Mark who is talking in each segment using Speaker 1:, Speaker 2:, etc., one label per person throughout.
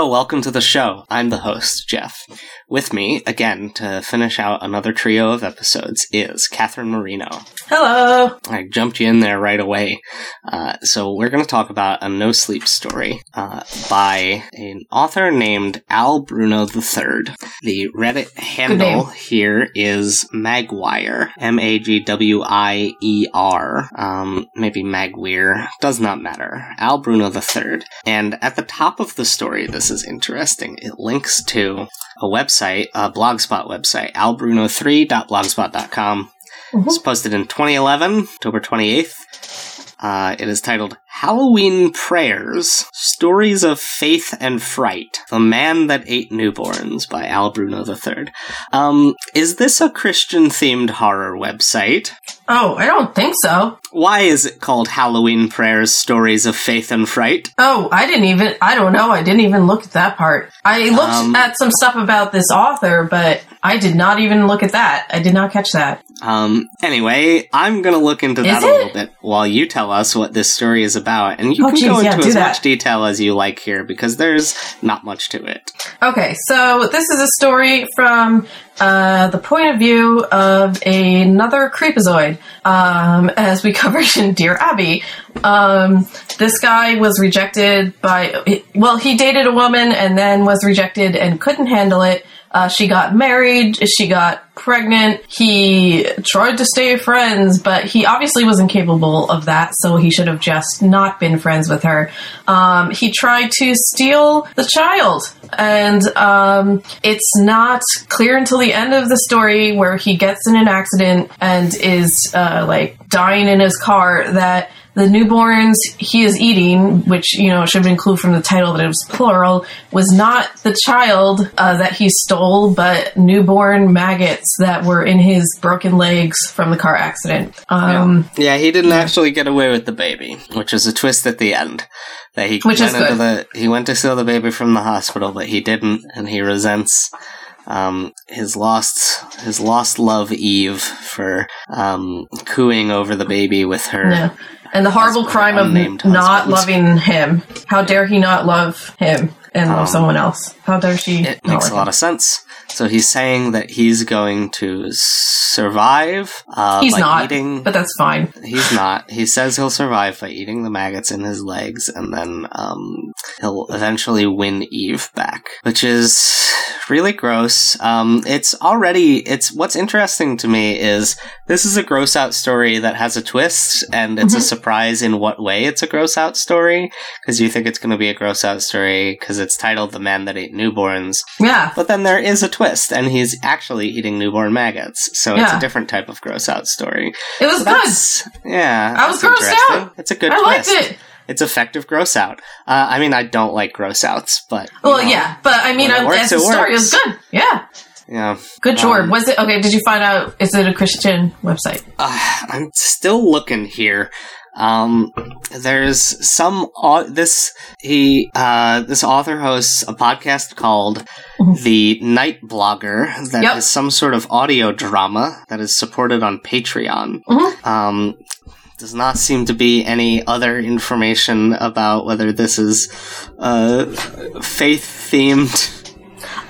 Speaker 1: Hello, welcome to the show. I'm the host, Jeff. With me, again, to finish out another trio of episodes is Catherine Marino.
Speaker 2: Hello.
Speaker 1: I jumped you in there right away. Uh, so we're going to talk about a no sleep story uh, by an author named Al Bruno III. The Reddit handle here is Magwire, M A G W I E R, um, maybe Magweir, does not matter. Al Bruno III. And at the top of the story, this is interesting. It links to a website, a blogspot website, albruno3.blogspot.com.
Speaker 2: Mhm.
Speaker 1: It's posted in 2011, October 28th. Uh, it is titled Halloween Prayers Stories of Faith and Fright The Man That Ate Newborns by Al Bruno III. Um, is this a Christian themed horror website?
Speaker 2: Oh, I don't think so.
Speaker 1: Why is it called Halloween Prayers Stories of Faith and Fright?
Speaker 2: Oh, I didn't even, I don't know. I didn't even look at that part. I looked
Speaker 1: Um,
Speaker 2: at some stuff about this author, but I did not even look at that. I did not catch that.
Speaker 1: Um, anyway, I'm gonna look into that a
Speaker 2: it?
Speaker 1: little bit while you tell us what this story is about. And you
Speaker 2: Oh,
Speaker 1: can
Speaker 2: geez,
Speaker 1: go
Speaker 2: yeah,
Speaker 1: into as
Speaker 2: that.
Speaker 1: much detail as you like here because there's not much to it.
Speaker 2: Okay, so this is a story from uh, the point of view of another creepazoid, um, as we covered in Dear Abby. Um, this guy was rejected by, well, he dated a woman and then was rejected and couldn't handle it. Uh, she got married, she got pregnant, he tried to stay friends, but he obviously wasn't capable of that, so he should have just not been friends with her. Um, he tried to steal the child, and um, it's not clear until the end of the story where he gets in an accident and is uh, like dying in his car that the newborns he is eating, which you know should have been clue from the title that it was plural, was not the child uh, that he stole, but newborn maggots that were in his broken legs from the car accident. Um,
Speaker 1: Yeah, he didn't actually get away with the baby, which is a twist at the end. That he
Speaker 2: Which is
Speaker 1: went into the he went to steal the baby from the hospital, but he didn't, and he resents um, his lost his lost love Eve for um, cooing over the baby with her.
Speaker 2: yeah. And the horrible crime of not loving him. How dare he not love him and love
Speaker 1: Um,
Speaker 2: someone else? How dare she?
Speaker 1: It makes a lot of sense. So he's saying that he's going to survive uh,
Speaker 2: He's not,
Speaker 1: eating.
Speaker 2: but that's fine.
Speaker 1: He's not. He says he'll survive by eating the maggots in his legs, and then um, he'll eventually win Eve back, which is really gross. Um, it's already. It's what's interesting to me is this is a gross out story that has a twist, and it's a
Speaker 2: Mhm.
Speaker 1: surprise in what way it's a gross out story because you think it's going to be a gross out story because it's titled "The Man That Ate Newborns,"
Speaker 2: Yeah.
Speaker 1: but then there is a twist, and he's actually eating newborn maggots, so it's a different type of gross out story.
Speaker 2: It was
Speaker 1: So
Speaker 2: good.
Speaker 1: Yeah,
Speaker 2: I was grossed out.
Speaker 1: It's a good twist.
Speaker 2: I liked it.
Speaker 1: It's effective gross out. Uh, I mean, I don't like gross outs, but
Speaker 2: Well,
Speaker 1: know,
Speaker 2: yeah, but I mean, I-
Speaker 1: works,
Speaker 2: as a story, it was good. Yeah,
Speaker 1: yeah.
Speaker 2: good job.
Speaker 1: Um,
Speaker 2: was it okay? Did you find out? Is it a Christian website?
Speaker 1: Uh, I'm still looking here. Um, there's some au- this he uh this author hosts a podcast called
Speaker 2: Mhm.
Speaker 1: The Night Blogger that is
Speaker 2: Yep.
Speaker 1: some sort of audio drama that is supported on Patreon.
Speaker 2: Mhm.
Speaker 1: Um, does not seem to be any other information about whether this is uh faith themed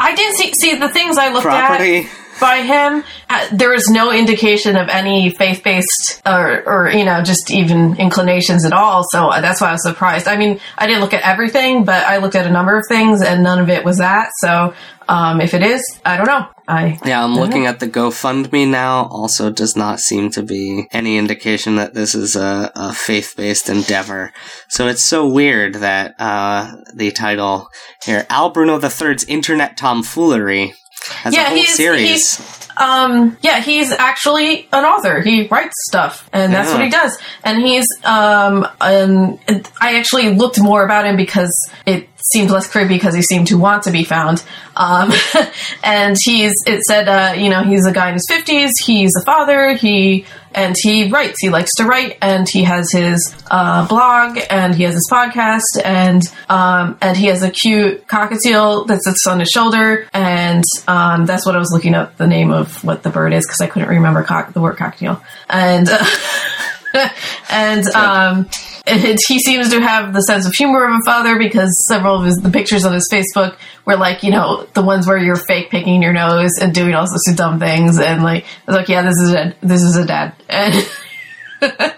Speaker 2: I didn't see see the things I looked
Speaker 1: property.
Speaker 2: at by him. Uh, there no indication of any faith based or or you know just even inclinations at all. So uh, that's why I was surprised. I mean, I didn't look at everything, but I looked at a number of things, and none of it was that. So um, if it is, I don't know. I
Speaker 1: Yeah, I'm looking
Speaker 2: know.
Speaker 1: at the GoFundMe now. Also, does not seem to be any indication that this is a, a faith-based endeavor. So it's so weird that uh, the title here, Al Bruno III's Internet Tomfoolery, has a whole
Speaker 2: he's-
Speaker 1: series.
Speaker 2: he's- um, yeah, he's actually an author. He writes stuff, and that's
Speaker 1: Yeah.
Speaker 2: what he does. And he's, um, and I actually looked more about him because it seemed less creepy because he seemed to want to be found. Um, and he's, it said, uh, you know, he's a guy in his fifties. He's a father. He and he writes. He likes to write, and he has his uh, blog, and he has his podcast, and um, and he has a cute cockatiel that sits on his shoulder, and um, that's what I was looking up the name of what the bird is because I couldn't remember cock- the word cockatiel, and. Uh, and um, and he seems to have the sense of humor of a father because several of his the pictures on his Facebook were like you know the ones where you're fake picking your nose and doing all sorts of dumb things. And like I was like yeah this is a this is a dad. And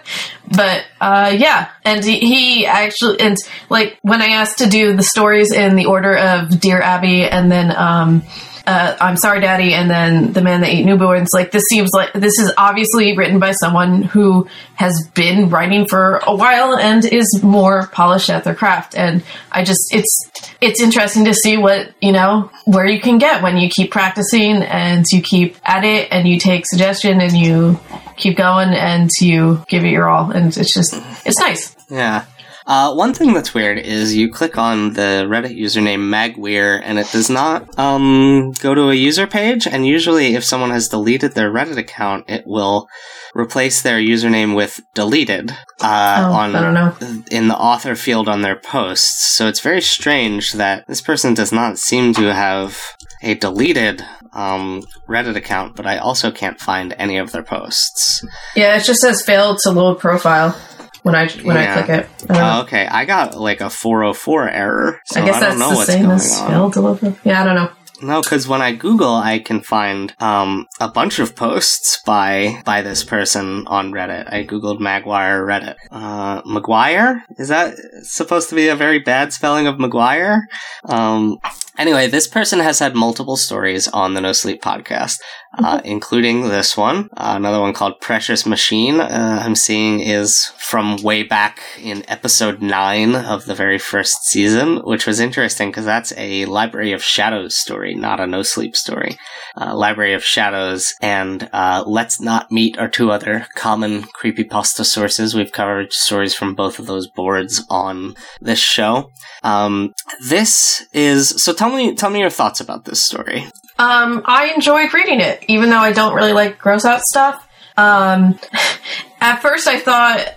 Speaker 2: but uh, yeah. And he, he actually and like when I asked to do the stories in the order of Dear Abby and then um, uh, I'm sorry, Daddy, and then the man that ate newborns. Like this seems like this is obviously written by someone who has been writing for a while and is more polished at their craft. And I just it's it's interesting to see what you know where you can get when you keep practicing and you keep at it and you take suggestion and you keep going and you give it your all. And it's just it's nice.
Speaker 1: Yeah. Uh, one thing that's weird is you click on the Reddit username Magweir and it does not um, go to a user page. And usually, if someone has deleted their Reddit account, it will replace their username with deleted uh,
Speaker 2: Oh,
Speaker 1: on
Speaker 2: I don't know.
Speaker 1: in the author field on their posts. So it's very strange that this person does not seem to have a deleted um, Reddit account, but I also can't find any of their posts.
Speaker 2: Yeah, it just says failed to load profile when I when
Speaker 1: Yeah.
Speaker 2: I click it. I don't.
Speaker 1: Oh, okay, I got like a 404 error. So
Speaker 2: I guess
Speaker 1: don't
Speaker 2: that's the same as failed profile. Yeah, I don't know.
Speaker 1: No, because when I Google, I can find um, a bunch of posts by by this person on Reddit. I googled Maguire Reddit. Uh, Maguire is that supposed to be a very bad spelling of Maguire? Um, anyway, this person has had multiple stories on the No Sleep podcast, uh, including this one. Uh, another one called Precious Machine. Uh, I'm seeing is from way back in episode nine of the very first season, which was interesting because that's a Library of Shadows story, not a No Sleep story. Uh, Library of Shadows and uh, Let's Not Meet are two other common creepypasta sources. We've covered stories from both of those boards on this show. Um, this is so. Tell me, tell me your thoughts about this story.
Speaker 2: Um, I enjoyed reading it, even though I don't really like gross out stuff. Um, at first, I thought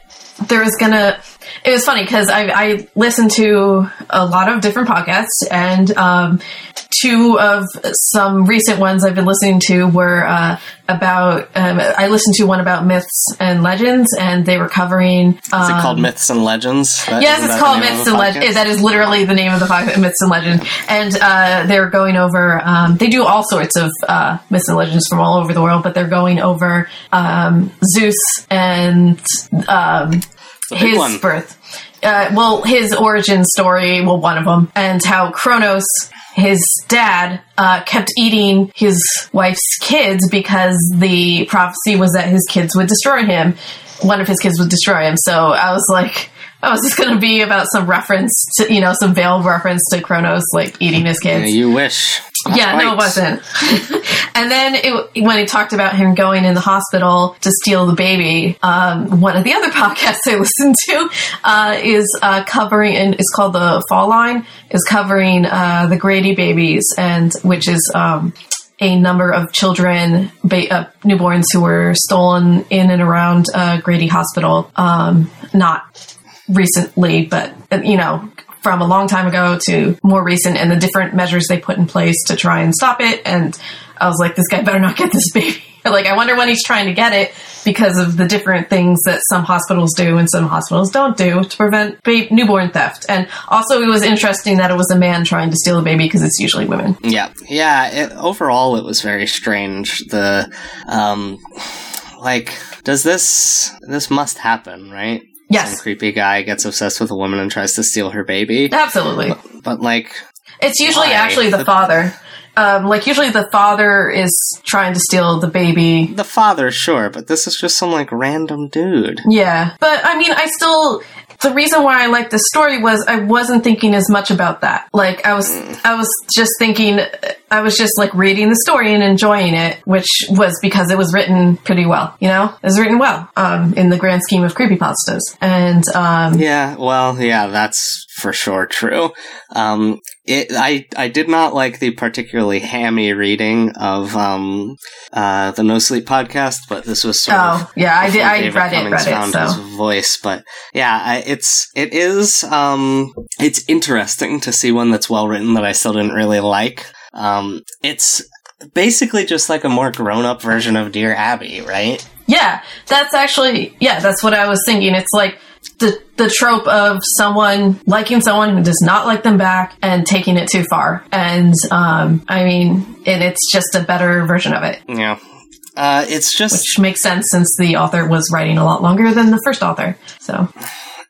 Speaker 2: there was gonna. It was funny because I, I listened to a lot of different podcasts, and um, two of some recent ones I've been listening to were uh, about. Um, I listened to one about myths and legends, and they were covering. Um,
Speaker 1: Is it called Myths and Legends? That-
Speaker 2: Yes, it's called
Speaker 1: the name of
Speaker 2: Myths and? Legends. That is literally the name of the podcast, Myths and Legends. And uh, they're going over. Um, they do all sorts of uh, myths and legends from all over the world, but they're going over um, Zeus and
Speaker 1: It's a big
Speaker 2: his birth. Uh, well, his origin story. Well, one of them, and how Kronos. His dad uh, kept eating his wife's kids because the prophecy was that his kids would destroy him. One of his kids would destroy him. So I was like, oh, is this going to be about some reference to, you know, some veiled reference to Kronos, like eating his
Speaker 1: Yeah,
Speaker 2: kids?
Speaker 1: you wish.
Speaker 2: Yeah, no, it wasn't. and then it, when he talked about him going in the hospital to steal the baby, um, one of the other podcasts I listened to uh, is uh, covering, and it's called the Fall Line, is covering uh, the Grady babies, and which is. Um, a number of children, ba- uh, newborns who were stolen in and around uh, Grady Hospital. Um, not recently, but you know, from a long time ago to more recent, and the different measures they put in place to try and stop it. And I was like, this guy better not get this baby. like, I wonder when he's trying to get it because of the different things that some hospitals do and some hospitals don't do to prevent newborn theft. And also, it was interesting that it was a man trying to steal a baby because it's usually women.
Speaker 1: Yeah, yeah. It, overall, it was very strange. The, um, like, does this this must happen, right?
Speaker 2: Yes.
Speaker 1: Some creepy guy gets obsessed with a woman and tries to steal her baby.
Speaker 2: Absolutely.
Speaker 1: But like,
Speaker 2: It's usually
Speaker 1: Why?
Speaker 2: actually the
Speaker 1: The-
Speaker 2: father. Um, like usually the father is trying to steal the baby.
Speaker 1: the father, sure, but this is just some like random dude.
Speaker 2: Yeah, but I mean, I still. The reason why I liked the story was I wasn't thinking as much about that. Like I was, I was just thinking, I was just like reading the story and enjoying it, which was because it was written pretty well. You know, it was written well um, in the grand scheme of creepypastas. And um,
Speaker 1: Yeah, well, yeah, that's for sure true. Um, it, I, I did not like the particularly hammy reading of, um, uh, the No Sleep podcast, but this was sort of
Speaker 2: oh yeah, I did. I
Speaker 1: David
Speaker 2: read it.
Speaker 1: Cummings
Speaker 2: Read it. So
Speaker 1: his voice, but yeah, I, it's it is um it's interesting to see one that's well written that I still didn't really like. Um, it's basically just like a more grown up version of Dear Abby, right?
Speaker 2: yeah, that's actually yeah, that's what I was thinking. It's like. The, the trope of someone liking someone who does not like them back and taking it too far. And, um, I mean, and it's just a better version of it.
Speaker 1: Yeah. Uh, it's just
Speaker 2: which makes sense since the author was writing a lot longer than the first author. So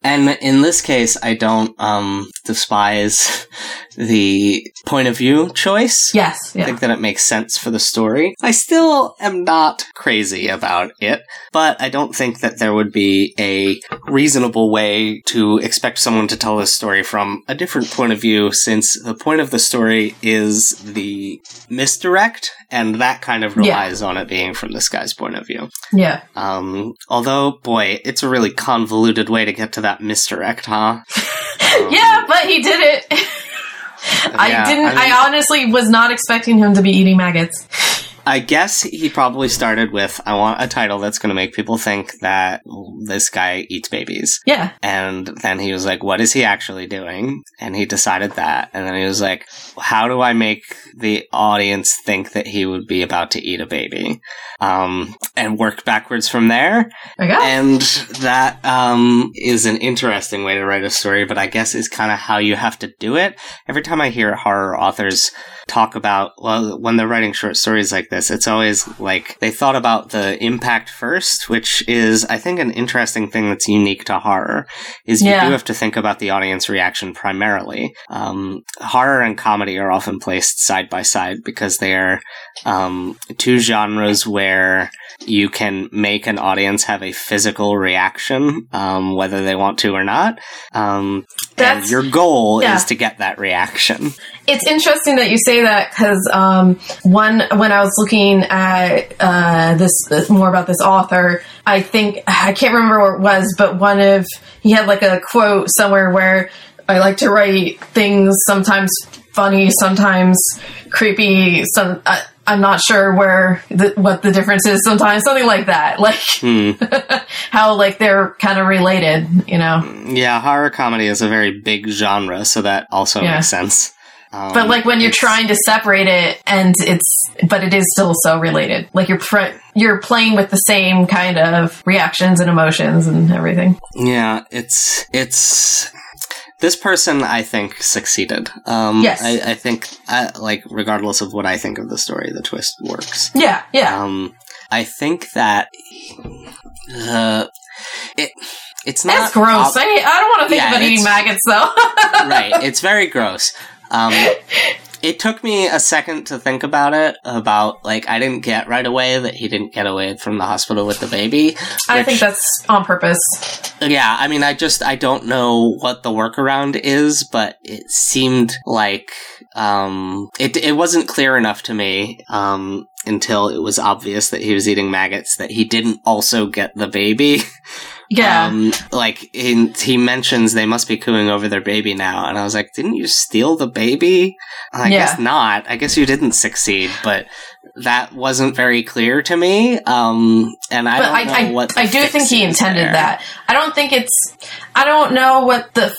Speaker 1: And in this case, I don't um, despise the point of view choice.
Speaker 2: yes,
Speaker 1: I think that it makes sense for the story. I still am not crazy about it, but I don't think that there would be a reasonable way to expect someone to tell this story from a different point of view, since the point of the story is the misdirect, and that kind of
Speaker 2: Yeah.
Speaker 1: relies on it being from this guy's point of view.
Speaker 2: yeah,
Speaker 1: Um, although, boy, it's a really convoluted way to get to that misdirect, huh? Um,
Speaker 2: yeah. But he did it. I
Speaker 1: yeah,
Speaker 2: didn't. I,
Speaker 1: mean-
Speaker 2: honestly was not expecting him to be eating maggots.
Speaker 1: I guess he probably started with, I want a title that's going to make people think that this guy eats babies.
Speaker 2: Yeah,
Speaker 1: And then he was like, what is he actually doing? And he decided that. And then he was like, how do I make the audience think that he would be about to eat a baby? Um, and work backwards from there.
Speaker 2: I guess.
Speaker 1: And that um, is an interesting way to write a story, but I guess is kind of how you have to do it. Every time I hear horror authors talk about, well, when they're writing short stories like this, it's always like they thought about the impact first, which is, I think, an interesting thing that's unique to horror. Is you
Speaker 2: Yeah.
Speaker 1: do have to think about the audience reaction primarily. Um, horror and comedy are often placed side by side because they are um, two genres where you can make an audience have a physical reaction, um, whether they want to or not. Um, and your goal
Speaker 2: yeah.
Speaker 1: is to get that reaction.
Speaker 2: It's interesting that you say that because um, one when I was looking at uh, this this- more about this author, I think I can't remember where it was, but one of he had like a quote somewhere where I like to write things sometimes funny, sometimes creepy. Some I, I'm not sure where the, what the difference is. Sometimes something like that, like
Speaker 1: Hmm.
Speaker 2: how like they're kind of related. You know.
Speaker 1: Yeah, horror comedy is a very big genre, so that also
Speaker 2: Yeah.
Speaker 1: makes sense. Um,
Speaker 2: But like when you're trying to separate it, and it's, but it is still so related. Like you're you're playing with the same kind of reactions and emotions and everything.
Speaker 1: Yeah, it's it's this person I think succeeded. Um,
Speaker 2: Yes.
Speaker 1: I, I think uh, like regardless of what I think of the story, the twist works.
Speaker 2: Yeah, yeah,
Speaker 1: Um, I think that uh, it it's not
Speaker 2: that's gross.
Speaker 1: ob-
Speaker 2: I, I don't want to think
Speaker 1: Yeah,
Speaker 2: about eating maggots though.
Speaker 1: right. It's very gross. Um, it took me a second to think about it. About like I didn't get right away that he didn't get away from the hospital with the baby.
Speaker 2: I think that's on purpose.
Speaker 1: Yeah, I mean, I just I don't know what the workaround is, but it seemed like um, it it wasn't clear enough to me um, until it was obvious that he was eating maggots that he didn't also get the baby.
Speaker 2: Yeah,
Speaker 1: Um, like in, he mentions they must be cooing over their baby now, and I was like, didn't you steal the baby? I
Speaker 2: Yeah.
Speaker 1: guess not. I guess you didn't succeed, but that wasn't very clear to me. Um, and I
Speaker 2: but
Speaker 1: don't
Speaker 2: I
Speaker 1: know
Speaker 2: I,
Speaker 1: what the
Speaker 2: I do
Speaker 1: fix
Speaker 2: think he intended
Speaker 1: there.
Speaker 2: that. I don't think it's. I don't know what the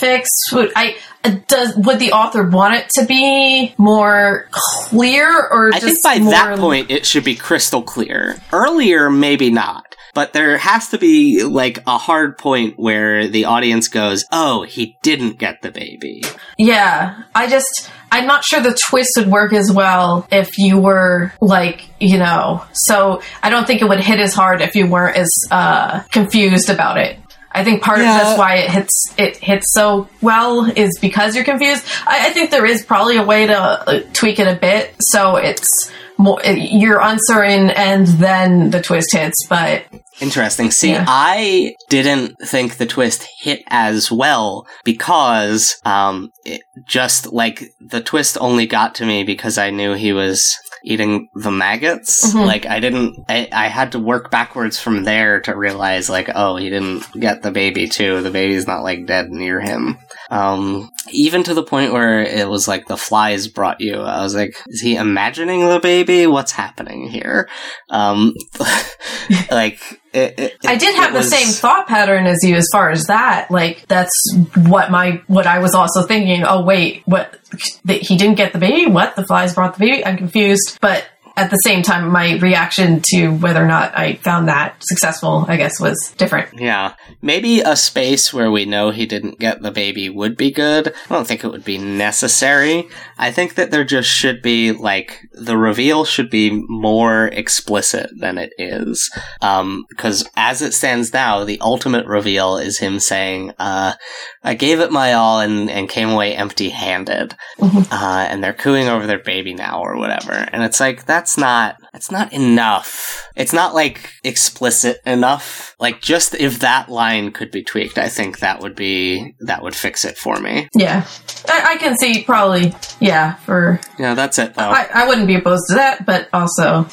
Speaker 2: fix would. I does would the author want it to be more clear or
Speaker 1: I think by that point it should be crystal clear. Earlier, maybe not. But there has to be like a hard point where the audience goes, "Oh, he didn't get the baby."
Speaker 2: Yeah, I just I'm not sure the twist would work as well if you were like you know. So I don't think it would hit as hard if you weren't as uh, confused about it. I think part
Speaker 1: Yeah.
Speaker 2: of that's why it hits it hits so well is because you're confused. I, I think there is probably a way to uh, tweak it a bit so it's more you're uncertain and then the twist hits. But
Speaker 1: Interesting. See,
Speaker 2: Yeah.
Speaker 1: I didn't think the twist hit as well because, um, it just like the twist only got to me because I knew he was eating the maggots.
Speaker 2: Mhm.
Speaker 1: Like I didn't, I, I had to work backwards from there to realize like, oh, he didn't get the baby too. The baby's not like dead near him. Um, even to the point where it was like the flies brought you. I was like, is he imagining the baby? What's happening here? Um, like it, it,
Speaker 2: I did have the same thought pattern as you as far as that. Like that's what my what I was also thinking. Oh wait, what? That he didn't get the baby? What? The flies brought the baby? I'm confused. But at the same time, my reaction to whether or not I found that successful, I guess, was different.
Speaker 1: Yeah, maybe a space where we know he didn't get the baby would be good. I don't think it would be necessary. I think that there just should be like the reveal should be more explicit than it is. Um, because as it stands now, the ultimate reveal is him saying, uh, I gave it my all and, and came away empty handed.
Speaker 2: Mhm.
Speaker 1: Uh, and they're cooing over their baby now or whatever. And it's like, that's not, that's not enough. It's not like explicit enough. Like just if that line could be tweaked, I think that would be, that would fix it for me.
Speaker 2: Yeah, I, I can see probably. Yeah, for
Speaker 1: Yeah, that's it though.
Speaker 2: I, I wouldn't be opposed to that, but also,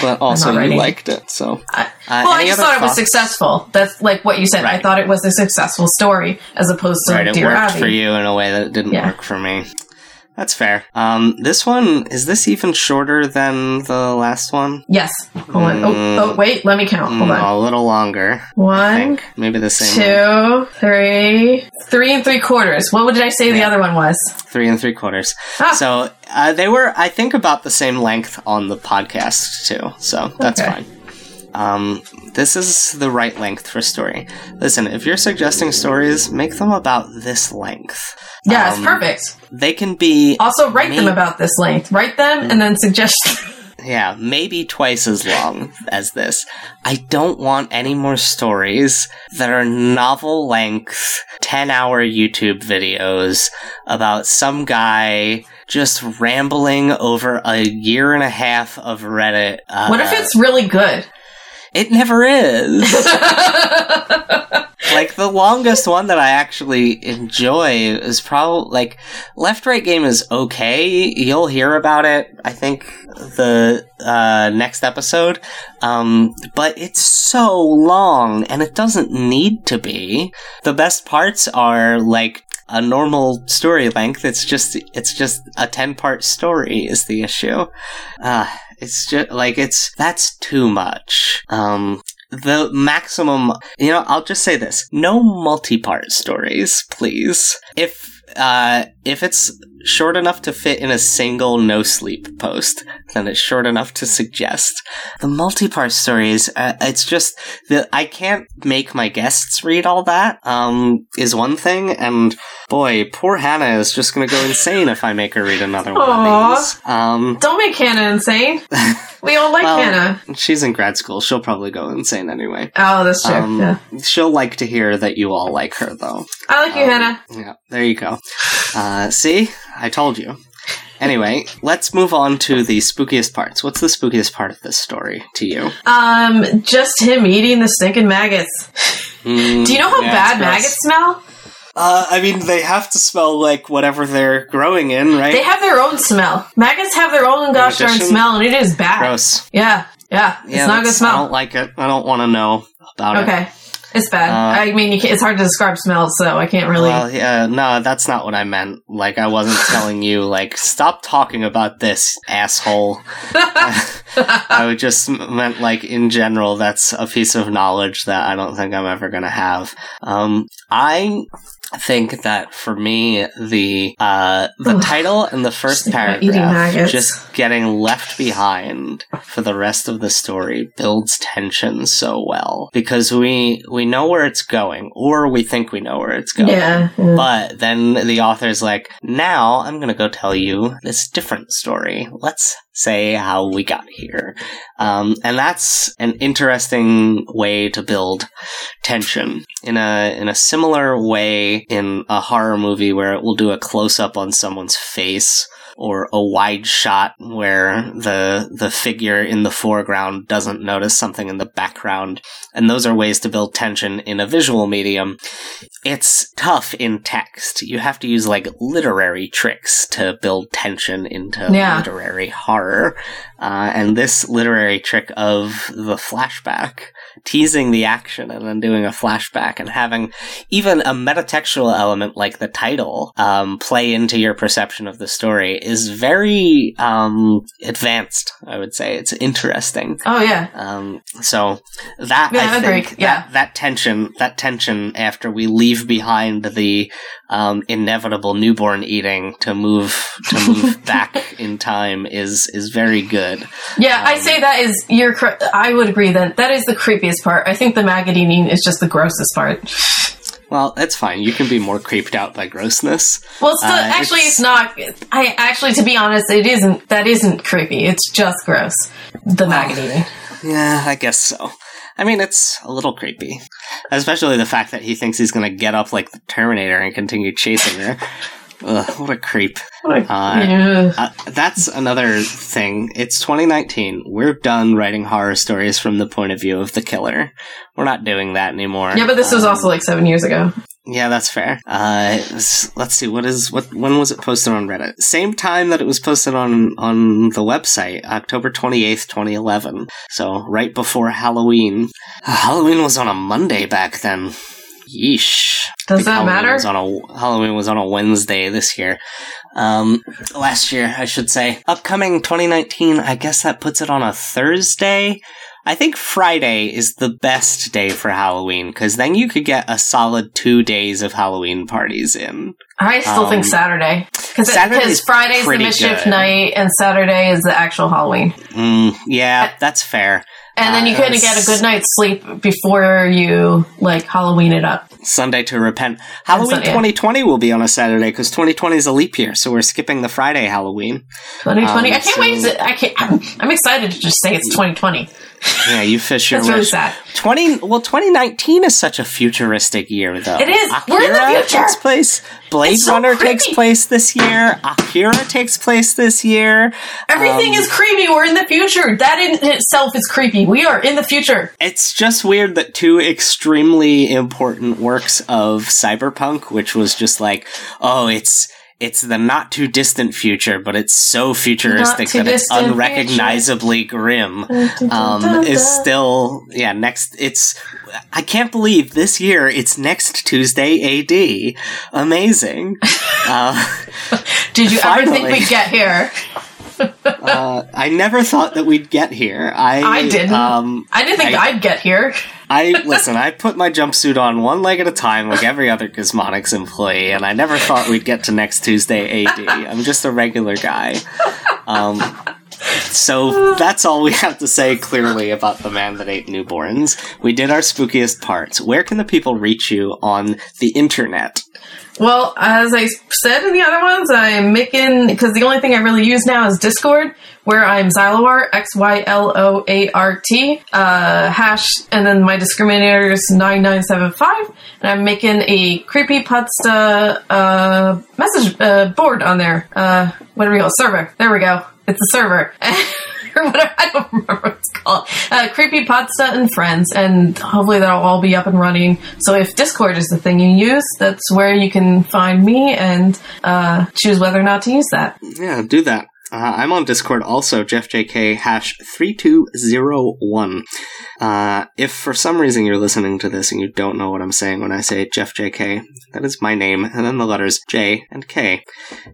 Speaker 1: but also you liked it, so.
Speaker 2: I,
Speaker 1: Uh,
Speaker 2: well, I just thought it was successful. That's like what you said. I thought it was a successful story as opposed to
Speaker 1: Right, it
Speaker 2: Dear
Speaker 1: worked
Speaker 2: Abby.
Speaker 1: for you in a way that it didn't
Speaker 2: Yeah.
Speaker 1: work for me. That's fair. Um, this one is this even shorter than the last one?
Speaker 2: Yes. Hold on.
Speaker 1: Mm.
Speaker 2: Oh, oh, wait. Let me count. Hold
Speaker 1: Mm,
Speaker 2: on.
Speaker 1: a little longer.
Speaker 2: One,
Speaker 1: maybe the same.
Speaker 2: two, three, three and three quarters. What did I say the other one was?
Speaker 1: three and three quarters.
Speaker 2: Ah.
Speaker 1: So uh, they were, I think, about the same length on the podcast too. So that's
Speaker 2: Okay.
Speaker 1: fine. Um, this is the right length for story. Listen, if you're suggesting stories, make them about this length.
Speaker 2: Yeah, it's
Speaker 1: Um,
Speaker 2: perfect.
Speaker 1: They can be
Speaker 2: Also, write them about this length. Write them and then suggest.
Speaker 1: Yeah, maybe twice as long as this. I don't want any more stories that are novel length, 10 hour YouTube videos about some guy just rambling over a year and a half of Reddit. Uh,
Speaker 2: what if it's really good?
Speaker 1: It never is. like the longest one that I actually enjoy is probably like Left Right Game is okay. You'll hear about it. I think the uh, next episode. Um, but it's so long, and it doesn't need to be. The best parts are like a normal story length. It's just it's just a ten part story is the issue. Uh, it's just like it's that's too much. Um, the maximum, you know, I'll just say this: no multi-part stories, please. If uh, if it's short enough to fit in a single no sleep post, then it's short enough to suggest. The multi-part stories, uh, it's just that I can't make my guests read all that. Um, is one thing, and boy, poor Hannah is just going to go insane if I make her read another one of these. Um,
Speaker 2: Don't make Hannah insane. We all like
Speaker 1: Well,
Speaker 2: Hannah.
Speaker 1: she's in grad school. She'll probably go insane anyway.
Speaker 2: Oh, that's true.
Speaker 1: Um,
Speaker 2: yeah.
Speaker 1: She'll like to hear that you all like her, though.
Speaker 2: I like you,
Speaker 1: um,
Speaker 2: Hannah.
Speaker 1: Yeah, there you go. Uh, see, I told you. Anyway, let's move on to the spookiest parts. What's the spookiest part of this story to you?
Speaker 2: Um, just him eating the stinking maggots.
Speaker 1: Mm,
Speaker 2: Do you know how
Speaker 1: yeah,
Speaker 2: bad maggots smell?
Speaker 1: Uh, I mean, they have to smell like whatever they're growing in, right?
Speaker 2: They have their own smell. Maggots have their own gosh darn smell, and it is bad.
Speaker 1: Gross.
Speaker 2: Yeah, yeah. It's
Speaker 1: yeah,
Speaker 2: not a good
Speaker 1: that's- I don't like it. I don't want to know about it.
Speaker 2: Okay, it's bad.
Speaker 1: Uh,
Speaker 2: I mean, it's hard to describe smells, so I can't really.
Speaker 1: Well, yeah, no, that's not what I meant. Like, I wasn't telling you, like, stop talking about this, asshole. I would just meant, like, in general, that's a piece of knowledge that I don't think I'm ever gonna have. Um, I think that for me, the, uh, the
Speaker 2: Ugh.
Speaker 1: title and the first
Speaker 2: Just about eating
Speaker 1: paragraph, just getting left behind for the rest of the story builds tension so well. Because we, we know where it's going, or we think we know where it's going.
Speaker 2: yeah, yeah.
Speaker 1: But then the author's like, now I'm gonna go tell you this different story. Let's say how we got here. Um, and that's an interesting way to build tension in a, in a similar way in a horror movie where it will do a close up on someone's face or a wide shot where the the figure in the foreground doesn't notice something in the background. And those are ways to build tension in a visual medium. It's tough in text. You have to use like literary tricks to build tension into
Speaker 2: Yeah.
Speaker 1: literary horror. Uh, and this literary trick of the flashback, teasing the action and then doing a flashback and having even a metatextual element like the title um, play into your perception of the story is very um, advanced, I would say. It's interesting.
Speaker 2: Oh yeah.
Speaker 1: Um, so that
Speaker 2: Yeah,
Speaker 1: I
Speaker 2: I agree.
Speaker 1: think
Speaker 2: Yeah.
Speaker 1: that, that tension, that tension after we leave behind the um, inevitable newborn eating to move to move back in time is is very good.
Speaker 2: Yeah, I
Speaker 1: Um,
Speaker 2: say that is you're. I would agree that that is the creepiest part. I think the maggot eating is just the grossest part.
Speaker 1: Well, that's fine. You can be more creeped out by grossness.
Speaker 2: Well, the,
Speaker 1: Uh,
Speaker 2: actually,
Speaker 1: it's-
Speaker 2: it's, not. I actually, to be honest, it isn't. That isn't creepy. It's just gross. The maggot eating.
Speaker 1: Yeah, I guess so. I mean, it's a little creepy, especially the fact that he thinks he's going to get up like the Terminator and continue chasing her. Ugh, what a creep.
Speaker 2: Like,
Speaker 1: Uh,
Speaker 2: yeah.
Speaker 1: Uh, that's another thing. It's 2019. We're done writing horror stories from the point of view of the killer. We're not doing that anymore.
Speaker 2: yeah, but this was
Speaker 1: Um,
Speaker 2: also like seven years ago.
Speaker 1: Yeah, that's fair. Uh, let's see. What is what? When was it posted on Reddit? Same time that it was posted on on the website, October 28th, 2011. So right before Halloween. Halloween was on a Monday back then. Yeesh.
Speaker 2: Does that
Speaker 1: Halloween
Speaker 2: matter?
Speaker 1: Was on a, Halloween was on a Wednesday this year. Um, last year, I should say. Upcoming 2019, I guess that puts it on a Thursday. I think Friday is the best day for Halloween because then you could get a solid two days of Halloween parties in.
Speaker 2: I still
Speaker 1: um,
Speaker 2: think Saturday because
Speaker 1: Saturday's
Speaker 2: Friday's the mischief
Speaker 1: good.
Speaker 2: night and Saturday is the actual Halloween.
Speaker 1: Mm, yeah, that's fair.
Speaker 2: And then you
Speaker 1: Uh,
Speaker 2: kind of get a good night's sleep before you like Halloween it up.
Speaker 1: Sunday to repent. Halloween
Speaker 2: Sun- yeah.
Speaker 1: 2020 will be on a Saturday because 2020 is a leap year, so we're skipping the Friday Halloween.
Speaker 2: 2020.
Speaker 1: Um,
Speaker 2: I can't
Speaker 1: so-
Speaker 2: wait. To, I can't. I'm, I'm excited to just say it's 2020.
Speaker 1: Yeah, you fish your
Speaker 2: That's really.
Speaker 1: 20 well 2019 is such a futuristic year though
Speaker 2: It is. We're in the future.
Speaker 1: takes place blade
Speaker 2: so
Speaker 1: runner takes place this year akira takes place this year
Speaker 2: Everything
Speaker 1: Um,
Speaker 2: is creepy. We're in the future. That in itself is creepy. We are in the future.
Speaker 1: it's just weird that two extremely important works of cyberpunk which was just like oh it's it's the not too distant future, but it's so futuristic that it's unrecognizably grim. um, is still yeah next it's i can't believe this year it's next tuesday ad amazing uh,
Speaker 2: Did you ever think we'd get here?
Speaker 1: uh, i never thought that we'd get here i
Speaker 2: I didn't.
Speaker 1: um
Speaker 2: I didn't think
Speaker 1: I,
Speaker 2: would get here.
Speaker 1: I listen i put my jumpsuit on one leg at a time like every other gizmonics employee and i never thought we'd get to next tuesday ad i'm just a regular guy um So that's all we have to say clearly about the man that ate newborns. We did our spookiest parts. Where can the people reach you on the internet?
Speaker 2: Well, as I said in the other ones, I'm making because the only thing I really use now is Discord, where I'm Xyloart X Y L O A R T uh, hash, and then my discriminator is nine nine seven five, and I'm making a creepy podsta uh, message uh, board on there. Uh, what do we call it? server? There we go. It's a server. or whatever. I don't remember what it's called. Uh, Creepy Podsta and Friends, and hopefully that'll all be up and running. So if Discord is the thing you use, that's where you can find me and uh, choose whether or not to use that.
Speaker 1: Yeah, do that. Uh, I'm on Discord also, JeffJK hash 3201. Uh, if for some reason you're listening to this and you don't know what I'm saying when I say JeffJK, that is my name, and then the letters J and K.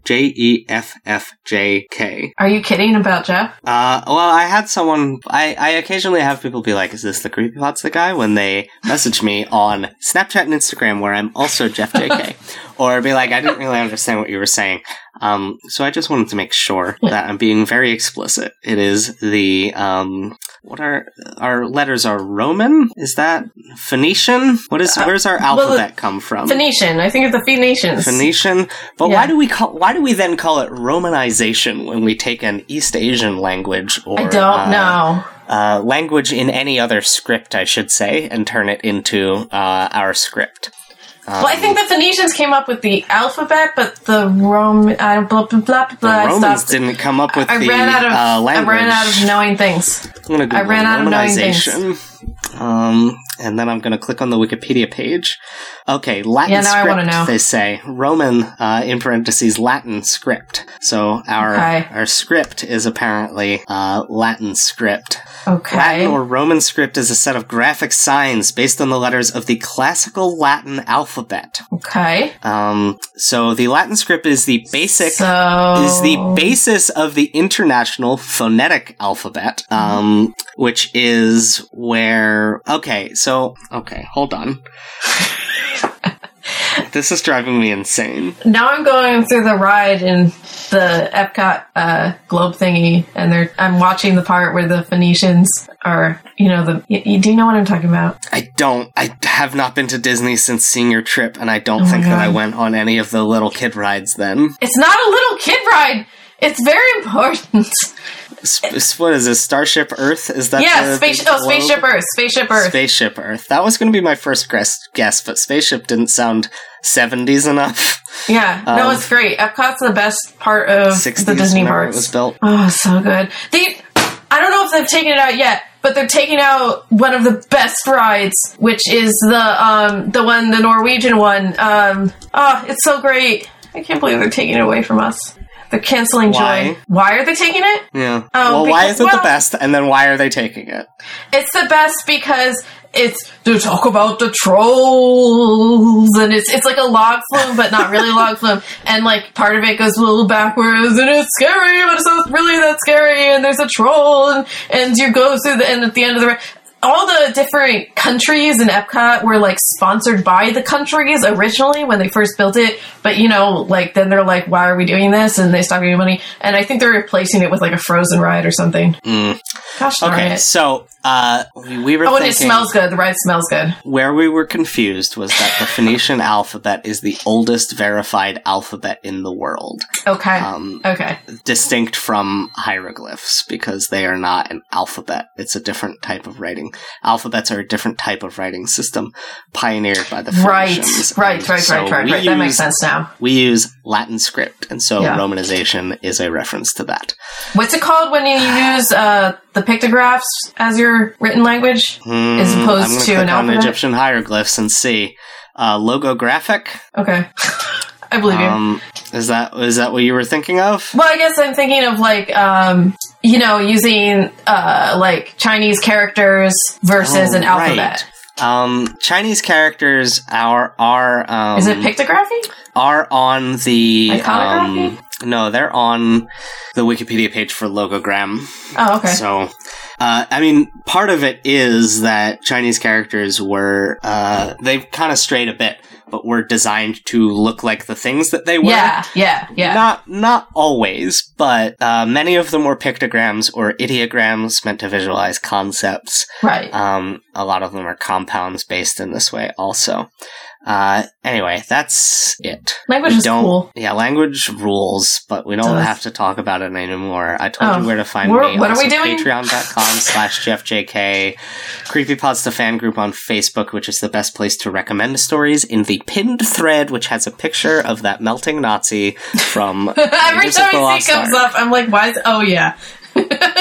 Speaker 1: J E F F J K.
Speaker 2: Are you kidding about Jeff?
Speaker 1: Uh, well, I had someone, I, I occasionally have people be like, is this the creepy Creepypasta guy? When they message me on Snapchat and Instagram, where I'm also Jeff JK. or be like, I didn't really understand what you were saying. Um, so I just wanted to make sure that I'm being very explicit. It is the, um, what are, our letters are Roman? Is that Phoenician? What is,
Speaker 2: Uh,
Speaker 1: where's our
Speaker 2: well,
Speaker 1: alphabet come from?
Speaker 2: Phoenician. I think it's the Phoenicians.
Speaker 1: Phoenician, but
Speaker 2: Yeah.
Speaker 1: why do we call? Why do we then call it Romanization when we take an East Asian language or
Speaker 2: I don't
Speaker 1: uh,
Speaker 2: know.
Speaker 1: uh, language in any other script, I should say, and turn it into uh, our script?
Speaker 2: Well, I think the Phoenicians came up with the alphabet, but the Roman uh, blah blah blah blah.
Speaker 1: the Romans didn't come up with
Speaker 2: I
Speaker 1: the
Speaker 2: ran out of
Speaker 1: uh,
Speaker 2: I ran out of knowing things. I ran out of knowing things.
Speaker 1: Um, and then I'm gonna click on the Wikipedia page. Okay, Latin
Speaker 2: Yeah,
Speaker 1: script. They say Roman uh, in parentheses Latin script. So our
Speaker 2: Okay.
Speaker 1: our script is apparently uh, Latin script.
Speaker 2: Okay.
Speaker 1: Latin or Roman script is a set of graphic signs based on the letters of the classical Latin alphabet.
Speaker 2: okay.
Speaker 1: Um, so the Latin script is the basic
Speaker 2: So
Speaker 1: is the basis of the international phonetic alphabet, um, which is where. Okay, so okay, hold on. This is driving me insane.
Speaker 2: now I'm going through the ride in the Epcot uh, globe thingy, and they're I'm watching the part where the Phoenicians are. You know the. Y- y- do you know what I'm talking about?
Speaker 1: I don't. I have not been to Disney since senior trip, and I don't
Speaker 2: Oh
Speaker 1: think that I went on any of the little kid rides then.
Speaker 2: It's not a little kid ride. It's very important.
Speaker 1: Sp- what is this? Starship Earth? Is that
Speaker 2: yeah,
Speaker 1: the,
Speaker 2: space. Oh, spaceship Earth. Spaceship Earth.
Speaker 1: Spaceship Earth. That was going to be my first guess, guess, but spaceship didn't sound 70s enough.
Speaker 2: yeah. no,
Speaker 1: Um,
Speaker 2: it's great. Epcot's the best part of
Speaker 1: 60s
Speaker 2: the Disney parks.
Speaker 1: it was built.
Speaker 2: Oh, so good. They, I don't know if they've taken it out yet, but they're taking out one of the best rides, which is the um the one, the Norwegian one. Um, oh, it's so great. I can't believe they're taking it away from us. They're canceling
Speaker 1: Why?
Speaker 2: Joy. Why are they taking it?
Speaker 1: Yeah.
Speaker 2: Oh,
Speaker 1: well, why is it
Speaker 2: well-
Speaker 1: the best, and then why are they taking it?
Speaker 2: It's the best because it's to talk about the trolls, and it's it's like a log flume, but not really log flume, and like part of it goes a little backwards, and it's scary, but it's not really that scary, and there's a troll, and and you go through the and at the end of the. All the different countries in Epcot were like sponsored by the countries originally when they first built it, but you know, like then they're like, "Why are we doing this?" and they stop giving money. And I think they're replacing it with like a Frozen ride or something.
Speaker 1: Mm.
Speaker 2: Gosh darn
Speaker 1: Okay,
Speaker 2: it!
Speaker 1: so uh, we, we were
Speaker 2: Oh, and it smells good. The ride smells good.
Speaker 1: where we were confused was that the Phoenician alphabet is the oldest verified alphabet in the world,
Speaker 2: Okay.
Speaker 1: um,
Speaker 2: okay.
Speaker 1: distinct from hieroglyphs because they are not an alphabet. It's a different type of writing. Alphabets are a different type of writing system pioneered by the Phoenicians.
Speaker 2: Right.
Speaker 1: And
Speaker 2: Right.
Speaker 1: so
Speaker 2: Right. Right. Right. That makes sense now.
Speaker 1: We use Latin script, and so
Speaker 2: Yeah.
Speaker 1: Romanization is a reference to that.
Speaker 2: What's it called when you use uh, the pictographs as your written language? As
Speaker 1: Hmm,
Speaker 2: opposed to an
Speaker 1: on
Speaker 2: alphabet?
Speaker 1: Egyptian hieroglyphs and see. Uh, logographic.
Speaker 2: Okay. I believe you.
Speaker 1: Um, is that is that what you were thinking of?
Speaker 2: Well, I guess I'm thinking of like, um, you know, using uh, like Chinese characters versus
Speaker 1: Oh,
Speaker 2: an alphabet.
Speaker 1: right. Um, Chinese characters are are um,
Speaker 2: Is it pictography?
Speaker 1: are on the
Speaker 2: Iconography?
Speaker 1: um, no, they're on the Wikipedia page for logogram.
Speaker 2: Oh, okay.
Speaker 1: So, uh, I mean, part of it is that Chinese characters were, uh, they've kind of strayed a bit, but were designed to look like the things that they were.
Speaker 2: yeah, yeah, yeah.
Speaker 1: Not, not always, but, uh, many of them were pictograms or ideograms meant to visualize concepts.
Speaker 2: right.
Speaker 1: Um, a lot of them are compounds based in this way also. Uh, anyway, that's it.
Speaker 2: Language is cool.
Speaker 1: Yeah, language rules, but we don't
Speaker 2: Does.
Speaker 1: have to talk about it anymore. I told
Speaker 2: Oh.
Speaker 1: you where to find
Speaker 2: We're-
Speaker 1: me.
Speaker 2: what are we
Speaker 1: Also,
Speaker 2: doing?
Speaker 1: Patreon.com slash JeffJK. Creepypodsta fan group on Facebook, which is the best place to recommend stories in the pinned thread, which has a picture of that melting Nazi from
Speaker 2: Every
Speaker 1: the
Speaker 2: time I see comes
Speaker 1: Ark.
Speaker 2: up, I'm like, why is oh yeah.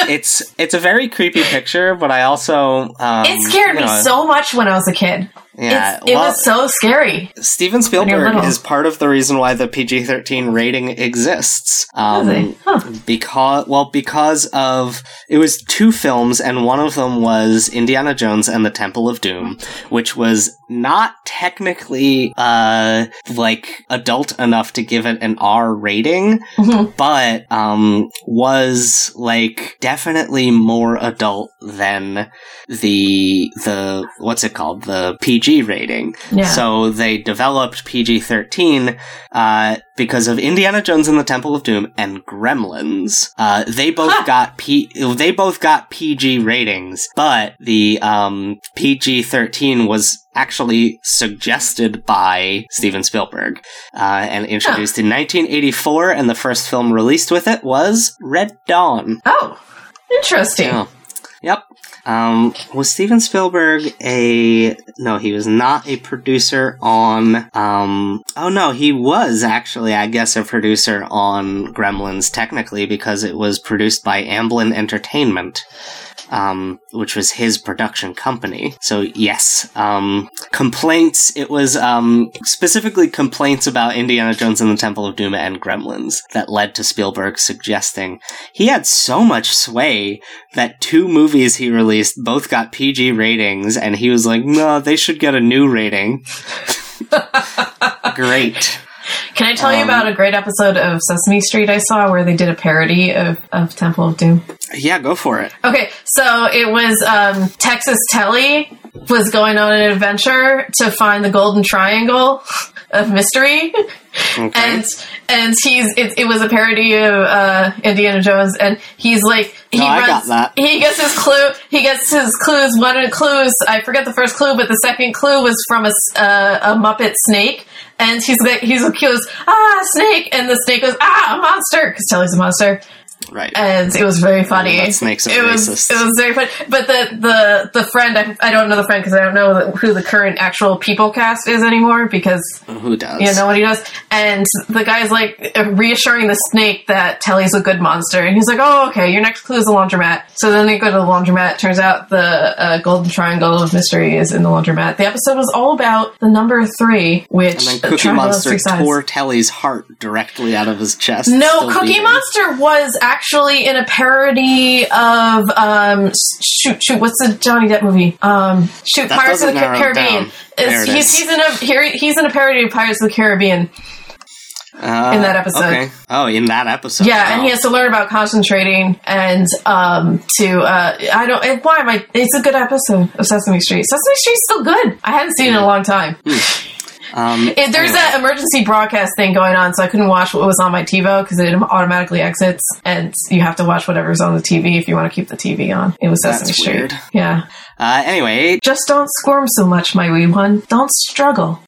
Speaker 1: It's it's a very creepy picture, but I also um,
Speaker 2: It scared
Speaker 1: you
Speaker 2: me so much when I was a kid.
Speaker 1: Yeah,
Speaker 2: it's, it
Speaker 1: well,
Speaker 2: was so scary.
Speaker 1: Steven Spielberg is part of the reason why the PG thirteen rating exists. Um,
Speaker 2: Huh.
Speaker 1: Because well, because of it was two films, and one of them was Indiana Jones and the Temple of Doom, which was not technically uh like adult enough to give it an R rating,
Speaker 2: Mhm.
Speaker 1: but um was like definitely more adult than the the what's it called the PG rating.
Speaker 2: Yeah.
Speaker 1: So they developed PG thirteen uh, because of Indiana Jones and the Temple of Doom and Gremlins. Uh, they both
Speaker 2: Huh.
Speaker 1: got P they both got PG ratings, but the um, PG thirteen was actually suggested by Steven Spielberg uh, and introduced in 1984, and the first film released with it was Red Dawn.
Speaker 2: oh, interesting.
Speaker 1: Yeah. Yep. Um, was Steven Spielberg a no? He was not a producer on. Um, oh no, he was actually, I guess, a producer on Gremlins technically because it was produced by Amblin Entertainment um, which was his production company. So yes, um, complaints. It was um, specifically complaints about Indiana Jones and the Temple of Doom and Gremlins that led to Spielberg suggesting he had so much sway that two movies he released both got PG ratings, and he was like, "No, they should get a new rating." Great.
Speaker 2: Can I tell um, you about a great episode of Sesame Street I saw where they did a parody of, of Temple of Doom?
Speaker 1: Yeah, go for it.
Speaker 2: Okay, so it was um, Texas Telly was going on an adventure to find the Golden Triangle of Mystery. Okay. And and he's it, it, was a parody of uh, Indiana Jones, and he's like he
Speaker 1: no,
Speaker 2: runs, he gets his clue, he gets his clues. One of the clues, I forget the first clue, but the second clue was from a, uh, a Muppet snake, and he's like he's he goes ah snake, and the snake goes ah monster. Because Telly's a monster,
Speaker 1: Right.
Speaker 2: And it was very funny.
Speaker 1: Oh, snakes
Speaker 2: it
Speaker 1: was
Speaker 2: it was very funny. But the the the friend I, I don't know the friend because I don't know who the current actual people cast is anymore because
Speaker 1: who does
Speaker 2: you know what he does. And the guy's like reassuring the snake that Telly's a good monster, and he's like, "Oh, okay, your next clue is the laundromat." So then they go to the laundromat. Turns out the uh, golden triangle of mystery is in the laundromat. The episode was all about the number three, which
Speaker 1: and then Cookie Monster tore Telly's heart directly out of his chest.
Speaker 2: No, Cookie beating. Monster was actually in a parody of um, shoot shoot what's the Johnny Depp movie? Um, shoot
Speaker 1: that
Speaker 2: Pirates of the Caribbean.
Speaker 1: He's,
Speaker 2: he's, in a he's in a parody of Pirates of the Caribbean.
Speaker 1: Uh,
Speaker 2: in that episode.
Speaker 1: Okay. Oh, in that episode.
Speaker 2: Yeah,
Speaker 1: wow.
Speaker 2: and he has to learn about concentrating and um, to uh, I don't why am I? It's a good episode of Sesame Street. Sesame Street's still good. I hadn't seen it in a long time.
Speaker 1: Hmm. Um,
Speaker 2: it, there's
Speaker 1: anyway.
Speaker 2: an emergency broadcast thing going on, so I couldn't watch what was on my TiVo because it automatically exits, and you have to watch whatever's on the TV if you want to keep the TV on. It was Sesame
Speaker 1: That's
Speaker 2: Street.
Speaker 1: Weird.
Speaker 2: Yeah.
Speaker 1: Uh, anyway,
Speaker 2: just don't squirm so much, my wee one. Don't struggle.